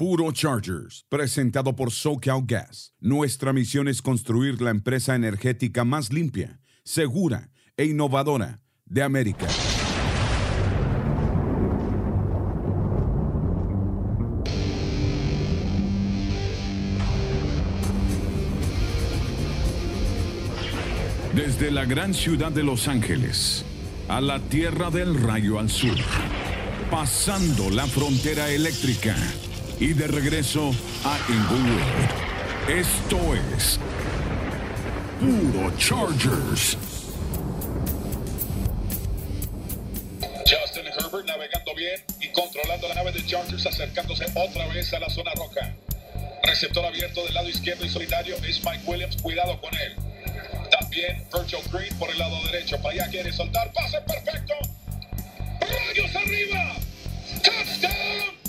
Puro Chargers, presentado por SoCal Gas. Nuestra misión es construir la empresa energética más limpia, segura e innovadora de América. Desde la gran ciudad de Los Ángeles a la tierra del rayo al sur, pasando la frontera eléctrica y de regreso a Inglewood. Esto es Puro Chargers. Justin Herbert navegando bien y controlando la nave de Chargers, acercándose otra vez a la zona roja. Receptor abierto del lado izquierdo y solitario es Mike Williams. Cuidado con él. También Virgil Green por el lado derecho. Para allá quiere soltar. Pase perfecto. Rayos arriba. Touchdown.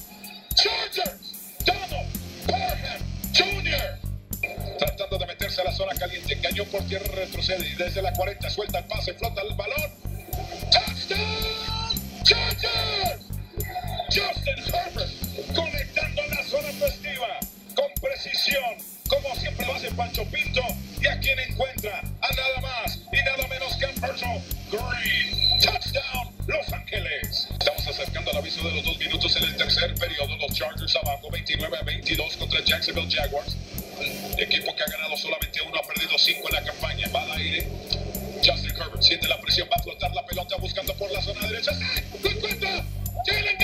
A la zona caliente. Cañón por tierra, retrocede y desde la 40 suelta el pase, flota el balón. Touchdown. Chargers. Justin Herbert conectando la zona festiva con precisión, como siempre lo hace Pancho Pinto, y a quien encuentra a nada más y nada menos que a Virgil Green. Touchdown, Los Ángeles. Estamos acercando al aviso de los dos minutos en el tercer periodo. Los Chargers abajo, 29 a 22 contra Jacksonville Jaguars. Equipo que ha ganado solamente uno, ha perdido cinco en la campaña. Va al aire. Justin Herbert siente la presión, va a flotar la pelota buscando por la zona derecha. ¡Sí! ¡Lo encuentra! Jalen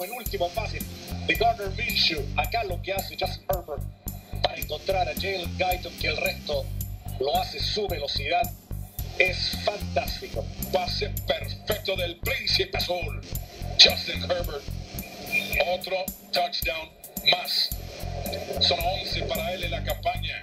como el último pase de Gardner Minshew. Acá lo que hace Justin Herbert para encontrar a Jalen Guyton, que el resto lo hace su velocidad, es fantástico. Pase perfecto del príncipe azul. Justin Herbert. Otro touchdown más. Son 11 para él en la campaña.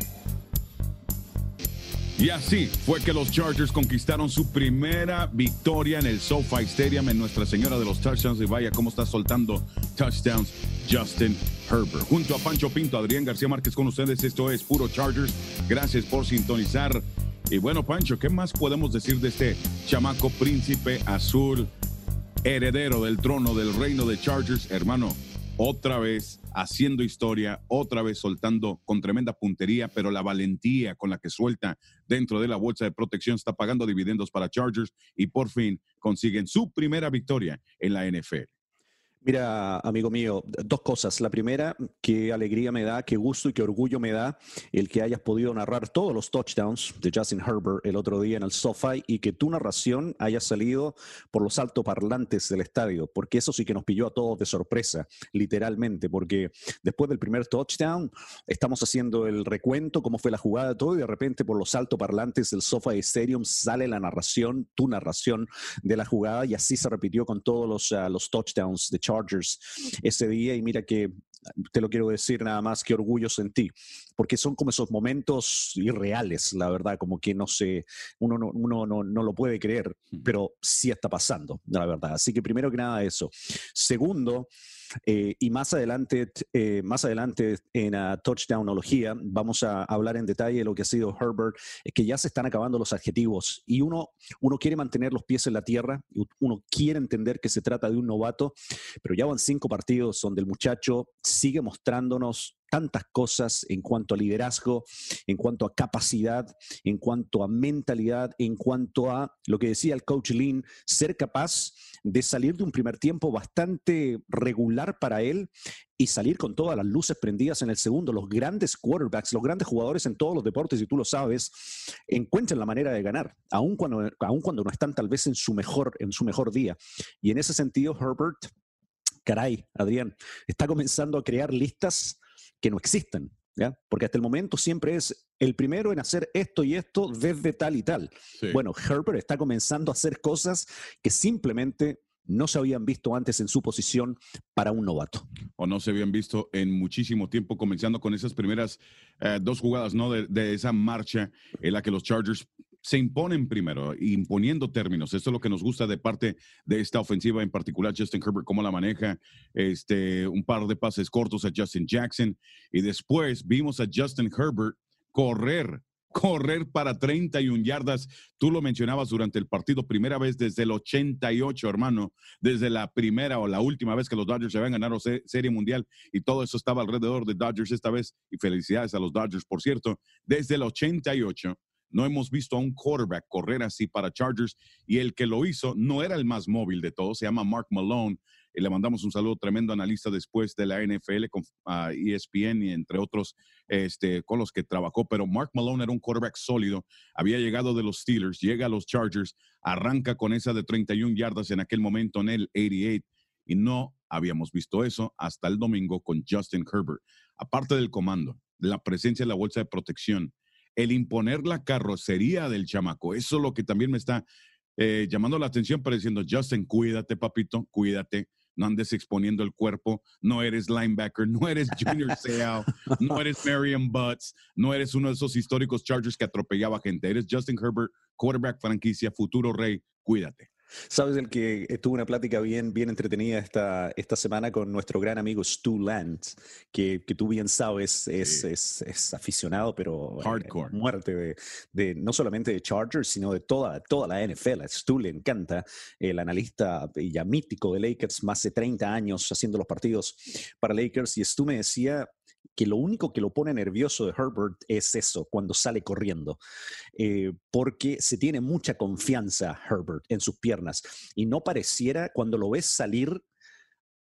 Y así fue que los Chargers conquistaron su primera victoria en el SoFi Stadium en Nuestra Señora de los Touchdowns. Y vaya cómo está soltando touchdowns Justin Herbert. Junto a Pancho Pinto, Adrián García Márquez con ustedes. Esto es Puro Chargers. Gracias por sintonizar. Y bueno, Pancho, ¿qué más podemos decir de este chamaco príncipe azul, heredero del trono del reino de Chargers? Hermano, otra vez haciendo historia, otra vez soltando con tremenda puntería, pero la valentía con la que suelta dentro de la bolsa de protección está pagando dividendos para Chargers y por fin consiguen su primera victoria en la NFL. Mira, amigo mío, dos cosas. La primera, qué alegría me da, qué gusto y qué orgullo me da el que hayas podido narrar todos los touchdowns de Justin Herbert el otro día en el SoFi y que tu narración haya salido por los altoparlantes del estadio, porque eso sí que nos pilló a todos de sorpresa, literalmente, porque después del primer touchdown estamos haciendo el recuento, cómo fue la jugada, todo, y de repente por los altoparlantes del SoFi Stadium sale la narración, tu narración de la jugada, y así se repitió con todos los, uh, los touchdowns de Chargers ese día y mira que te lo quiero decir nada más, qué orgullo sentí, porque son como esos momentos irreales, la verdad, como que no sé, uno no, uno no, no lo puede creer, pero sí está pasando, la verdad. Así que primero que nada eso. Segundo, eh, y más adelante, eh, más adelante en uh, Touchdownología vamos a hablar en detalle de lo que ha sido Herbert, es que ya se están acabando los adjetivos. Y uno, uno quiere mantener los pies en la tierra, uno quiere entender que se trata de un novato, pero ya van cinco partidos donde el muchacho sigue mostrándonos tantas cosas en cuanto a liderazgo, en cuanto a capacidad, en cuanto a mentalidad, en cuanto a lo que decía el coach Lynn, ser capaz de salir de un primer tiempo bastante regular para él y salir con todas las luces prendidas en el segundo. Los grandes quarterbacks, los grandes jugadores en todos los deportes, y tú lo sabes, encuentran la manera de ganar, aun cuando, aun cuando no están tal vez en su, mejor, en su mejor día. Y en ese sentido, Herbert, caray, Adrián, está comenzando a crear listas que no existen, ¿ya? Porque hasta el momento siempre es el primero en hacer esto y esto desde tal y tal. Sí. Bueno, Herbert está comenzando a hacer cosas que simplemente no se habían visto antes en su posición para un novato. O no se habían visto en muchísimo tiempo, comenzando con esas primeras eh, dos jugadas ¿no? De, de, esa marcha en la que los Chargers se imponen primero, imponiendo términos. Esto es lo que nos gusta de parte de esta ofensiva, en particular Justin Herbert, cómo la maneja, este, un par de pases cortos a Justin Jackson. Y después vimos a Justin Herbert correr correr para 31 yardas. Tú lo mencionabas durante el partido, primera vez desde el 88, hermano, desde la primera o la última vez que los Dodgers se habían ganado Serie Mundial y todo eso estaba alrededor de Dodgers esta vez. Y felicidades a los Dodgers, por cierto, desde el 88 no hemos visto a un quarterback correr así para Chargers y el que lo hizo no era el más móvil de todos, se llama Mark Malone. Y le mandamos un saludo tremendo analista después de la NFL con ESPN y entre otros este, con los que trabajó. Pero Mark Malone era un quarterback sólido, había llegado de los Steelers, llega a los Chargers, arranca con esa de 31 yardas en aquel momento en el 88 y no habíamos visto eso hasta el domingo con Justin Herbert. Aparte del comando, la presencia de la bolsa de protección, el imponer la carrocería del chamaco. Eso es lo que también me está eh, llamando la atención, pero diciendo, Justin, cuídate, papito, cuídate. No andes exponiendo el cuerpo, no eres linebacker, no eres Junior Seau, no eres Marion Butts, no eres uno de esos históricos Chargers que atropellaba gente. Eres Justin Herbert, quarterback franquicia, futuro rey, cuídate. Sabes el que tuve una plática bien, bien entretenida esta, esta semana con nuestro gran amigo Stu Lantz, que, que tú bien sabes es, es, es aficionado, pero eh, hardcore. muerte de, de, no solamente de Chargers, sino de toda, toda la NFL. A Stu le encanta el analista ya mítico de Lakers, más de 30 años haciendo los partidos para Lakers. Y Stu me decía que lo único que lo pone nervioso de Herbert es eso, cuando sale corriendo, eh, porque se tiene mucha confianza Herbert en sus piernas y no pareciera, cuando lo ves salir,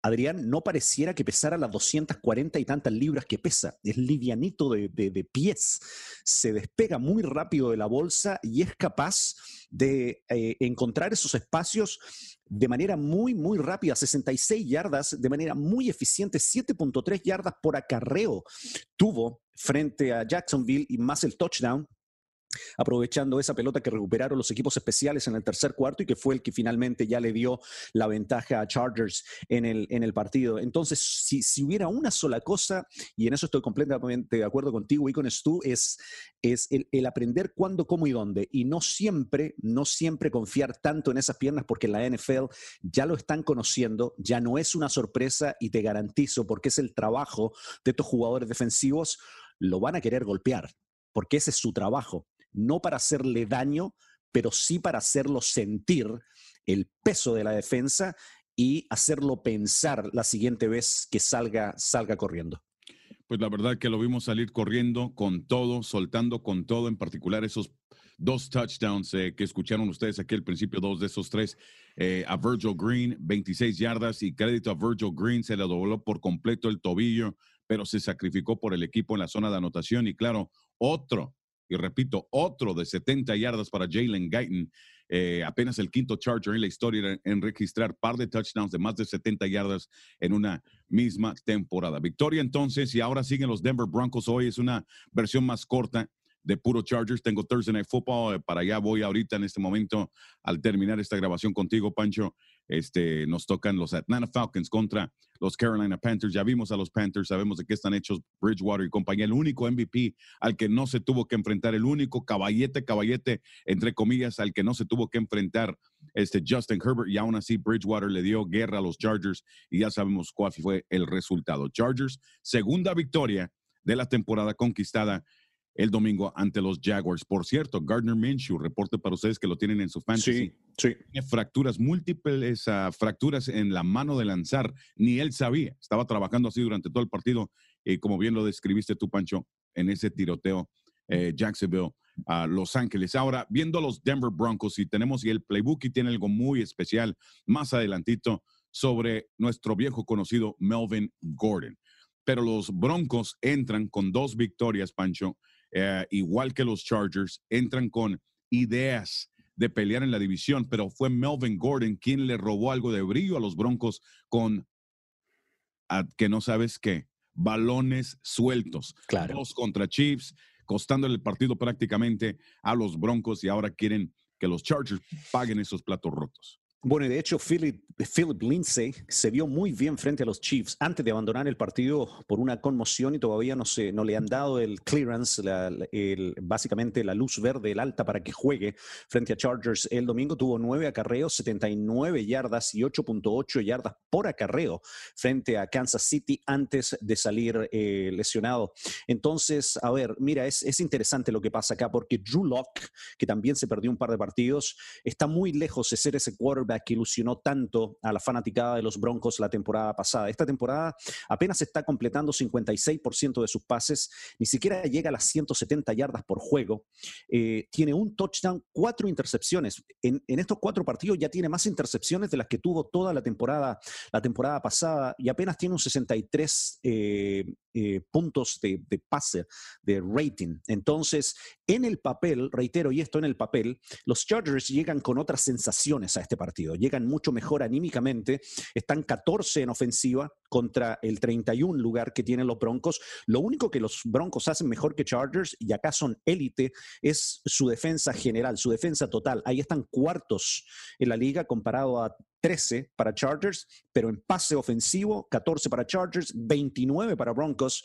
Adrián, no pareciera que pesara las 240 y tantas libras que pesa. Es livianito de, de, pies. Se despega muy rápido de la bolsa y es capaz de eh, encontrar esos espacios de manera muy, muy rápida, 66 yardas, de manera muy eficiente, 7.3 yardas por acarreo tuvo frente a Jacksonville y más el touchdown aprovechando esa pelota que recuperaron los equipos especiales en el tercer cuarto y que fue el que finalmente ya le dio la ventaja a Chargers en el, en el partido. Entonces, si, si hubiera una sola cosa, y en eso estoy completamente de acuerdo contigo y con Stu, es, es el, el, aprender cuándo, cómo y dónde. Y no siempre, no siempre confiar tanto en esas piernas porque la NFL ya lo están conociendo, ya no es una sorpresa y te garantizo, porque es el trabajo de estos jugadores defensivos, lo van a querer golpear porque ese es su trabajo no para hacerle daño, pero sí para hacerlo sentir el peso de la defensa y hacerlo pensar la siguiente vez que salga, salga corriendo. Pues la verdad que lo vimos salir corriendo con todo, soltando con todo, en particular esos dos touchdowns eh, que escucharon ustedes aquí al principio, dos de esos tres, eh, a Virgil Green, 26 yardas y crédito a Virgil Green, se le dobló por completo el tobillo, pero se sacrificó por el equipo en la zona de anotación y claro, otro y repito, otro de 70 yardas para Jalen Guyton. Eh, apenas el quinto Charger en la historia en registrar par de touchdowns de más de 70 yardas en una misma temporada. Victoria entonces y ahora siguen los Denver Broncos. Hoy es una versión más corta de puro Chargers. Tengo Thursday Night Football. Eh, para allá voy ahorita en este momento al terminar esta grabación contigo, Pancho. Este, nos tocan los Atlanta Falcons contra los Carolina Panthers. Ya vimos a los Panthers, sabemos de qué están hechos Bridgewater y compañía. El único MVP al que no se tuvo que enfrentar, el único caballete, caballete, entre comillas, al que no se tuvo que enfrentar este Justin Herbert. Y aún así, Bridgewater le dio guerra a los Chargers y ya sabemos cuál fue el resultado. Chargers, segunda victoria de la temporada conquistada el domingo ante los Jaguars. Por cierto, Gardner Minshew, reporte para ustedes que lo tienen en su fantasy. Sí, Tiene fracturas, múltiples uh, fracturas en la mano de lanzar. Ni él sabía. Estaba trabajando así durante todo el partido. Y como bien lo describiste tú, Pancho, en ese tiroteo, eh, Jacksonville a Los Ángeles. Ahora, viendo los Denver Broncos, y tenemos y el playbook y tiene algo muy especial más adelantito sobre nuestro viejo conocido Melvin Gordon. Pero los Broncos entran con dos victorias, Pancho, eh, igual que los Chargers, entran con ideas de pelear en la división, pero fue Melvin Gordon quien le robó algo de brillo a los Broncos con que no sabes qué, balones sueltos. Claro. Dos contra Chiefs, costándole el partido prácticamente a los Broncos y ahora quieren que los Chargers paguen esos platos rotos. Bueno, y de hecho, Philip, Lindsay se vio muy bien frente a los Chiefs antes de abandonar el partido por una conmoción y todavía no, se, no le han dado el clearance, básicamente la luz verde, el alta para que juegue frente a Chargers. El domingo tuvo nueve acarreos, 79 yardas y 8.8 yardas por acarreo frente a Kansas City antes de salir eh, lesionado. Entonces, a ver, mira, es, es interesante lo que pasa acá porque Drew Locke, que también se perdió un par de partidos, está muy lejos de ser ese quarterback que ilusionó tanto a la fanaticada de los Broncos la temporada pasada. Esta temporada apenas está completando 56% de sus pases, ni siquiera llega a las 170 yardas por juego. Eh, tiene un touchdown, cuatro intercepciones. En, estos cuatro partidos ya tiene más intercepciones de las que tuvo toda la temporada, la temporada pasada y apenas tiene un 63 eh, puntos de, pase, de rating. Entonces, en el papel, reitero, y esto en el papel, los Chargers llegan con otras sensaciones a este partido. Llegan mucho mejor anímicamente, están 14 en ofensiva contra el 31 lugar que tienen los Broncos. Lo único que los Broncos hacen mejor que Chargers, y acá son élite, es su defensa general, su defensa total. Ahí están cuartos en la liga comparado a 13 para Chargers, pero en pase ofensivo, 14 para Chargers, 29 para Broncos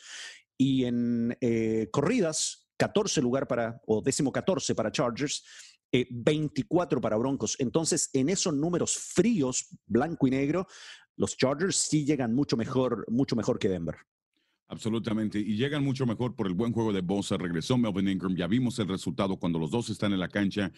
y en eh, corridas, 14 lugar para, o décimo 14 para Chargers, 24 eh, para Broncos. Entonces, en esos números fríos, blanco y negro, los Chargers sí llegan mucho mejor, mucho mejor que Denver. Absolutamente. Y llegan mucho mejor por el buen juego de Bosa. Regresó Melvin Ingram. Ya vimos el resultado cuando los dos están en la cancha.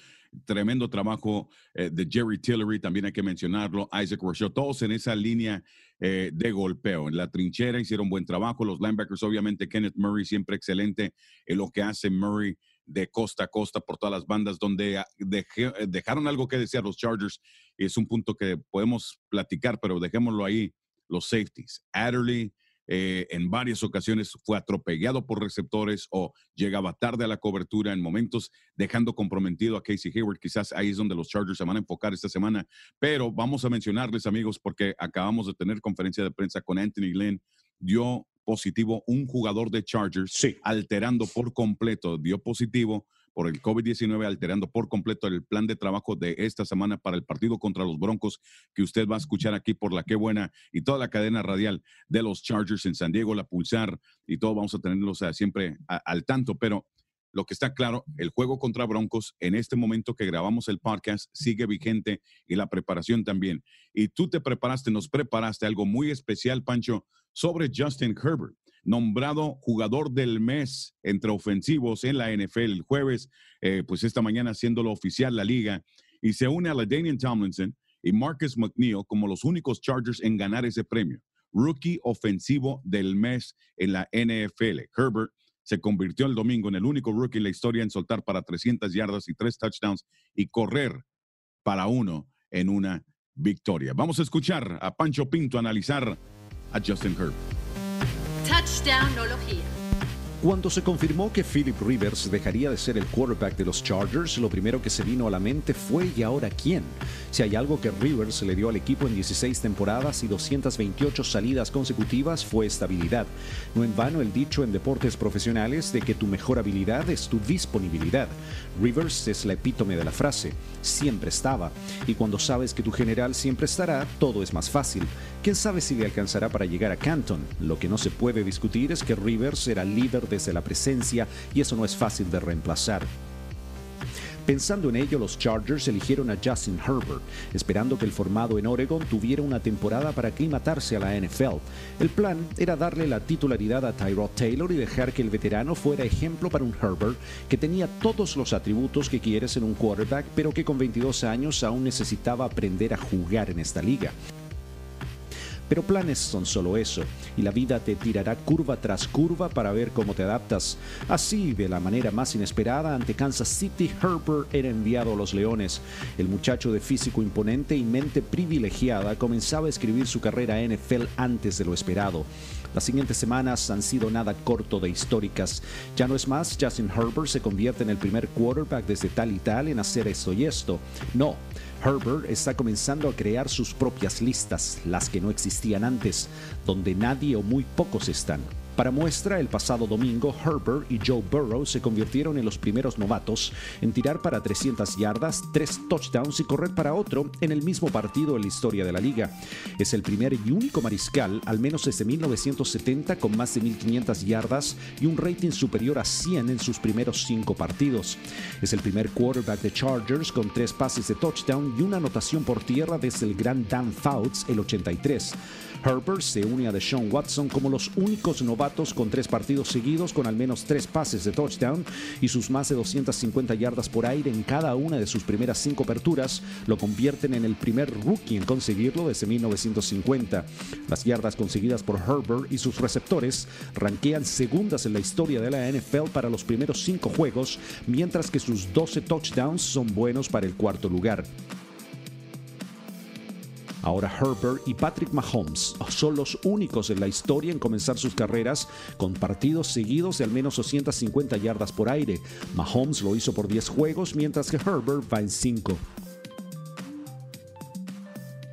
Tremendo trabajo eh, de Jerry Tillery, también hay que mencionarlo. Isaac Rochelle, todos en esa línea eh, de golpeo. En la trinchera hicieron buen trabajo. Los linebackers, obviamente, Kenneth Murray, siempre excelente en lo que hace Murray de costa a costa por todas las bandas, donde ah, dejaron algo que decir los Chargers. Y es un punto que podemos platicar, pero dejémoslo ahí. Los safeties. Adderley. Eh, en varias ocasiones fue atropellado por receptores o llegaba tarde a la cobertura en momentos, dejando comprometido a Casey Hayward. Quizás ahí es donde los Chargers se van a enfocar esta semana. Pero vamos a mencionarles, amigos, porque acabamos de tener conferencia de prensa con Anthony Glenn. Dio positivo un jugador de Chargers, alterando por completo, dio positivo por el COVID-19, alterando por completo el plan de trabajo de esta semana para el partido contra los Broncos, que usted va a escuchar aquí por la que buena y toda la cadena radial de los Chargers en San Diego, la Pulsar y todo vamos a tenerlos siempre al tanto, pero lo que está claro, el juego contra Broncos en este momento que grabamos el podcast sigue vigente y la preparación también. Y tú te preparaste, nos preparaste algo muy especial, Pancho, sobre Justin Herbert nombrado jugador del mes entre ofensivos en la NFL el jueves, eh, pues esta mañana haciéndolo oficial la liga, y se une a la Daniel Tomlinson y Marcus McNeil como los únicos Chargers en ganar ese premio. Rookie ofensivo del mes en la NFL. Herbert se convirtió el domingo en el único rookie en la historia en soltar para 300 yardas y tres touchdowns y correr para uno en una victoria. Vamos a escuchar a Pancho Pinto analizar a Justin Herbert. Touchdownología. Cuando se confirmó que Philip Rivers dejaría de ser el quarterback de los Chargers, lo primero que se vino a la mente fue ¿y ahora quién? Si hay algo que Rivers le dio al equipo en 16 temporadas y 228 salidas consecutivas fue estabilidad. No en vano el dicho en deportes profesionales de que tu mejor habilidad es tu disponibilidad. Rivers es la epítome de la frase, siempre estaba, y cuando sabes que tu general siempre estará, todo es más fácil. ¿Quién sabe si le alcanzará para llegar a Canton? Lo que no se puede discutir es que Rivers era líder desde la presencia y eso no es fácil de reemplazar. Pensando en ello, los Chargers eligieron a Justin Herbert, esperando que el formado en Oregon tuviera una temporada para aclimatarse a la NFL. El plan era darle la titularidad a Tyrod Taylor y dejar que el veterano fuera ejemplo para un Herbert que tenía todos los atributos que quieres en un quarterback, pero que con 22 años aún necesitaba aprender a jugar en esta liga. Pero planes son solo eso, y la vida te tirará curva tras curva para ver cómo te adaptas. Así, de la manera más inesperada, ante Kansas City, Herbert era enviado a los Leones. El muchacho de físico imponente y mente privilegiada comenzaba a escribir su carrera NFL antes de lo esperado. Las siguientes semanas han sido nada corto de históricas. Ya no es más, Justin Herbert se convierte en el primer quarterback desde tal y tal en hacer esto y esto. No, Herbert está comenzando a crear sus propias listas, las que no existían antes, donde nadie o muy pocos están. Para muestra, el pasado domingo, Herbert y Joe Burrow se convirtieron en los primeros novatos en tirar para 300 yardas, 3 touchdowns y correr para otro en el mismo partido en la historia de la liga. Es el primer y único mariscal, al menos desde 1970, con más de 1.500 yardas y un rating superior a 100 en sus primeros cinco partidos. Es el primer quarterback de Chargers con tres pases de touchdown y una anotación por tierra desde el gran Dan Fouts, el 83. Herbert se une a Deshaun Watson como los únicos novatos con tres partidos seguidos con al menos tres pases de touchdown y sus más de 250 yardas por aire en cada una de sus primeras cinco aperturas lo convierten en el primer rookie en conseguirlo desde 1950. Las yardas conseguidas por Herbert y sus receptores ranquean segundas en la historia de la NFL para los primeros cinco juegos, mientras que sus 12 touchdowns son buenos para el cuarto lugar. Ahora Herbert y Patrick Mahomes son los únicos en la historia en comenzar sus carreras con partidos seguidos de al menos 250 yardas por aire. Mahomes lo hizo por 10 juegos mientras que Herbert va en 5.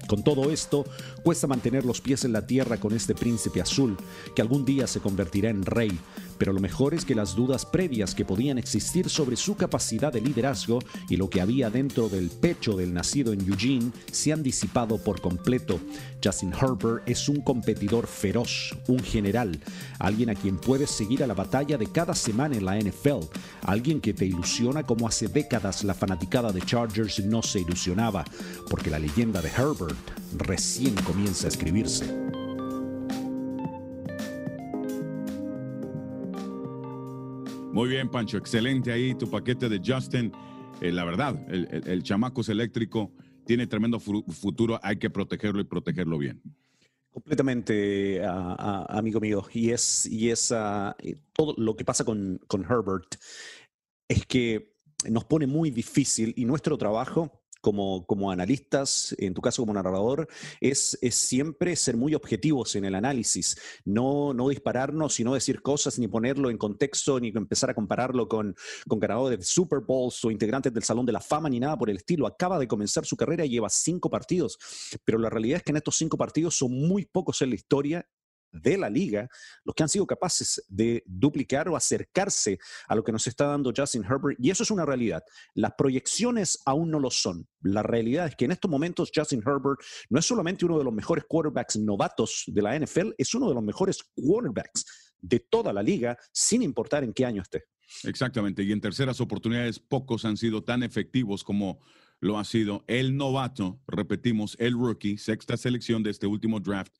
Con todo esto, cuesta mantener los pies en la tierra con este príncipe azul, que algún día se convertirá en rey, pero lo mejor es que las dudas previas que podían existir sobre su capacidad de liderazgo y lo que había dentro del pecho del nacido en Eugene se han disipado por completo. Justin Herbert es un competidor feroz, un general, alguien a quien puedes seguir a la batalla de cada semana en la NFL, alguien que te ilusiona como hace décadas la fanaticada de Chargers no se ilusionaba, porque la leyenda de Herbert recién comienza a escribirse. Muy bien, Pancho, excelente ahí tu paquete de Justin. Eh, la verdad, el, el, chamaco es eléctrico, tiene tremendo futuro, hay que protegerlo y protegerlo bien. Completamente, amigo mío. Y es, y es todo lo que pasa con, con Herbert es que nos pone muy difícil y nuestro trabajo como, como analistas, en tu caso como narrador, es, es siempre ser muy objetivos en el análisis, no, no dispararnos, sino decir cosas, ni ponerlo en contexto, ni empezar a compararlo con, con ganadores de Super Bowls o integrantes del Salón de la Fama, ni nada por el estilo. Acaba de comenzar su carrera y lleva cinco partidos, pero la realidad es que en estos cinco partidos son muy pocos en la historia de la liga los que han sido capaces de duplicar o acercarse a lo que nos está dando Justin Herbert. Y eso es una realidad. Las proyecciones aún no lo son. La realidad es que en estos momentos Justin Herbert no es solamente uno de los mejores quarterbacks novatos de la NFL, es uno de los mejores quarterbacks de toda la liga, sin importar en qué año esté. Exactamente. Y en terceras oportunidades, pocos han sido tan efectivos como lo ha sido el novato, repetimos, el rookie, sexta selección de este último draft,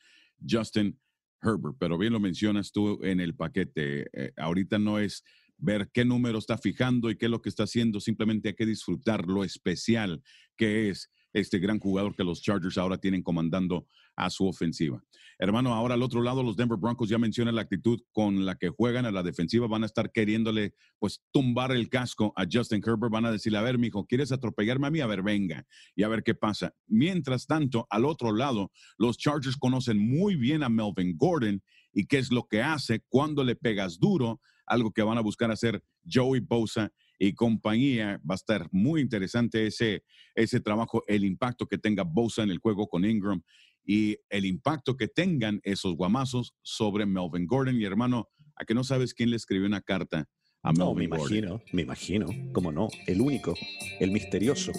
Justin Herbert, pero bien lo mencionas tú en el paquete. Eh, ahorita no es ver qué número está fijando y qué es lo que está haciendo, simplemente hay que disfrutar lo especial que es este gran jugador que los Chargers ahora tienen comandando a su ofensiva. Hermano, ahora al otro lado, los Denver Broncos ya mencionan la actitud con la que juegan a la defensiva. Van a estar queriéndole, pues, tumbar el casco a Justin Herbert. Van a decirle, a ver, mijo, ¿quieres atropellarme a mí? A ver, venga, y a ver qué pasa. Mientras tanto, al otro lado, los Chargers conocen muy bien a Melvin Gordon y qué es lo que hace cuando le pegas duro, algo que van a buscar hacer Joey Bosa y compañía. Va a estar muy interesante ese, ese trabajo, el impacto que tenga Bosa en el juego con Ingram y el impacto que tengan esos guamazos sobre Melvin Gordon. Y hermano, ¿a que no sabes quién le escribió una carta a Melvin no, me imagino, me imagino, cómo no, el único, el misterioso.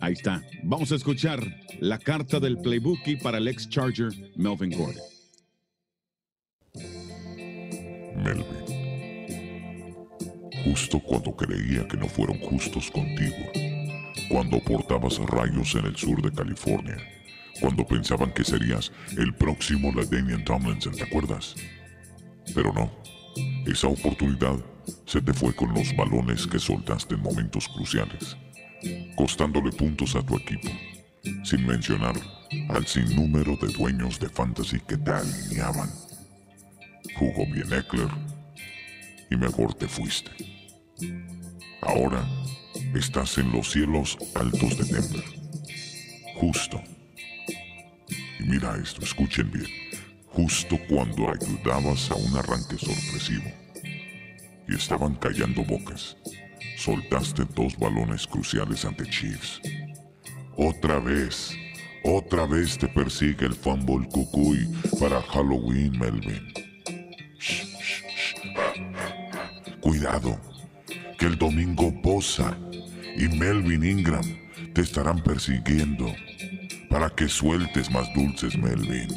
Ahí está. Vamos a escuchar la carta del playbookie para el ex Charger Melvin Gordon. Melvin justo cuando creía que no fueron justos contigo, cuando portabas rayos en el sur de California, cuando pensaban que serías el próximo LaDainian Tomlinson, ¿te acuerdas? Pero no, esa oportunidad se te fue con los balones que soltaste en momentos cruciales, costándole puntos a tu equipo, sin mencionar al sinnúmero de dueños de fantasy que te alineaban. Jugó bien Eckler y mejor te fuiste. Ahora estás en los cielos altos de Denver. Justo. Y mira esto, escuchen bien. Justo cuando ayudabas a un arranque sorpresivo y estaban callando bocas, soltaste dos balones cruciales ante Chiefs. Otra vez, otra vez te persigue el fumble cucuy para Halloween, Melvin. Cuidado, que el domingo Bosa y Melvin Ingram te estarán persiguiendo para que sueltes más dulces, Melvin.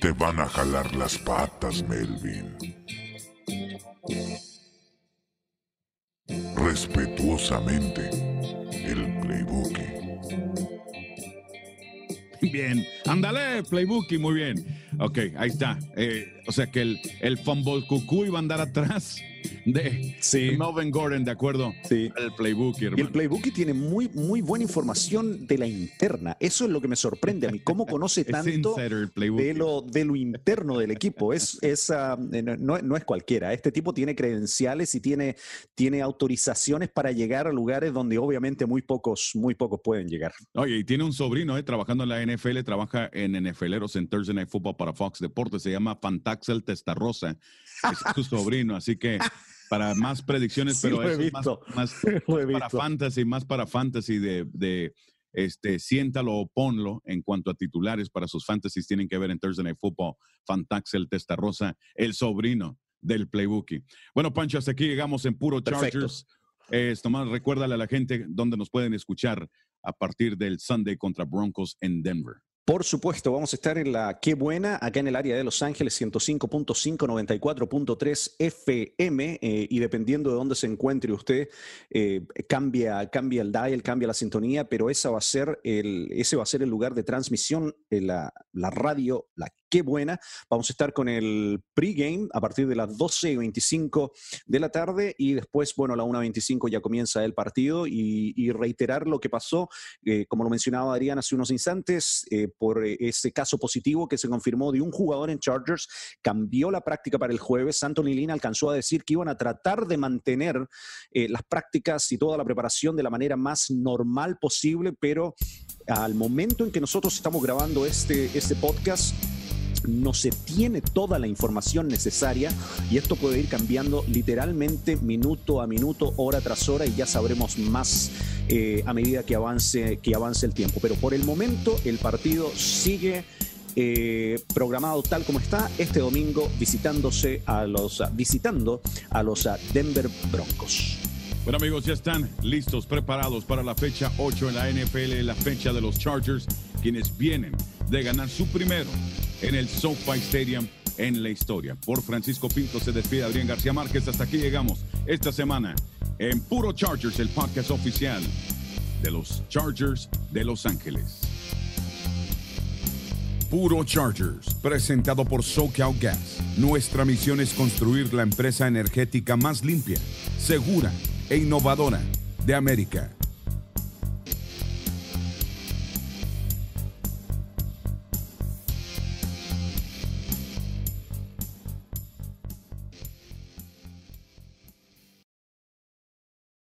Te van a jalar las patas, Melvin. Respetuosamente, el Playbook. Bien, ándale, Playbook, muy bien. Ok, ahí está. Eh, o sea que el, el fumble cucú iba a andar atrás de, Sí. Melvin Gordon, de acuerdo Sí. el Playbook, Y el hermano. Playbook tiene muy, muy buena información de la interna. Eso es lo que me sorprende a mí. ¿Cómo conoce tanto Playbook. de lo, de lo interno del equipo? Es, es, ah, no, no es cualquiera. Este tipo tiene credenciales y tiene, tiene autorizaciones para llegar a lugares donde obviamente muy pocos, muy pocos pueden llegar. Oye, y tiene un sobrino, eh, trabajando en la NFL, trabaja en NFLeros en Thursday Night Football para Fox Deportes, se llama Fantaxel Testarrosa, es su sobrino, así que para más predicciones, Sí, pero eso es más, para fantasy, más para fantasy de, de este, siéntalo o ponlo en cuanto a titulares para sus fantasies tienen que ver en Thursday Night Football, Fantaxel Testarrosa, el sobrino del Playbookie. Bueno, Pancho, hasta aquí llegamos en Puro. Chargers. Nomás recuérdale a la gente dónde nos pueden escuchar a partir del Sunday contra Broncos en Denver. Por supuesto, vamos a estar en la Qué Buena, acá en el área de Los Ángeles, 105.5, 94.3 FM, y dependiendo de dónde se encuentre usted, eh, cambia, cambia el dial, cambia la sintonía, pero esa va a ser el, ese va a ser el lugar de transmisión, eh, la, la radio, la Qué Buena. Vamos a estar con el pregame a partir de las 12 y 25 de la tarde y después, bueno, a la 1.25 ya comienza el partido y, reiterar lo que pasó eh, como lo mencionaba Adrián hace unos instantes, eh, por ese caso positivo que se confirmó de un jugador en Chargers, cambió la práctica para el jueves. Anthony Lynn alcanzó a decir que iban a tratar de mantener eh, las prácticas y toda la preparación de la manera más normal posible, pero al momento en que nosotros estamos grabando este, este podcast, no se tiene toda la información necesaria y esto puede ir cambiando literalmente minuto a minuto, hora tras hora y ya sabremos más eh, a medida que avance, que avance el tiempo. Pero por el momento el partido sigue eh, programado tal como está este domingo visitándose a los, visitando a los Denver Broncos. Bueno amigos, ya están listos, preparados para la fecha 8 en la NFL, la fecha de los Chargers, quienes vienen de ganar su primero en el SoFi Stadium en la historia. Por Francisco Pinto se despide Adrián García Márquez. Hasta aquí llegamos esta semana en Puro Chargers, el podcast oficial de los Chargers de Los Ángeles. Puro Chargers, presentado por SoCal Gas. Nuestra misión es construir la empresa energética más limpia, segura e innovadora de América.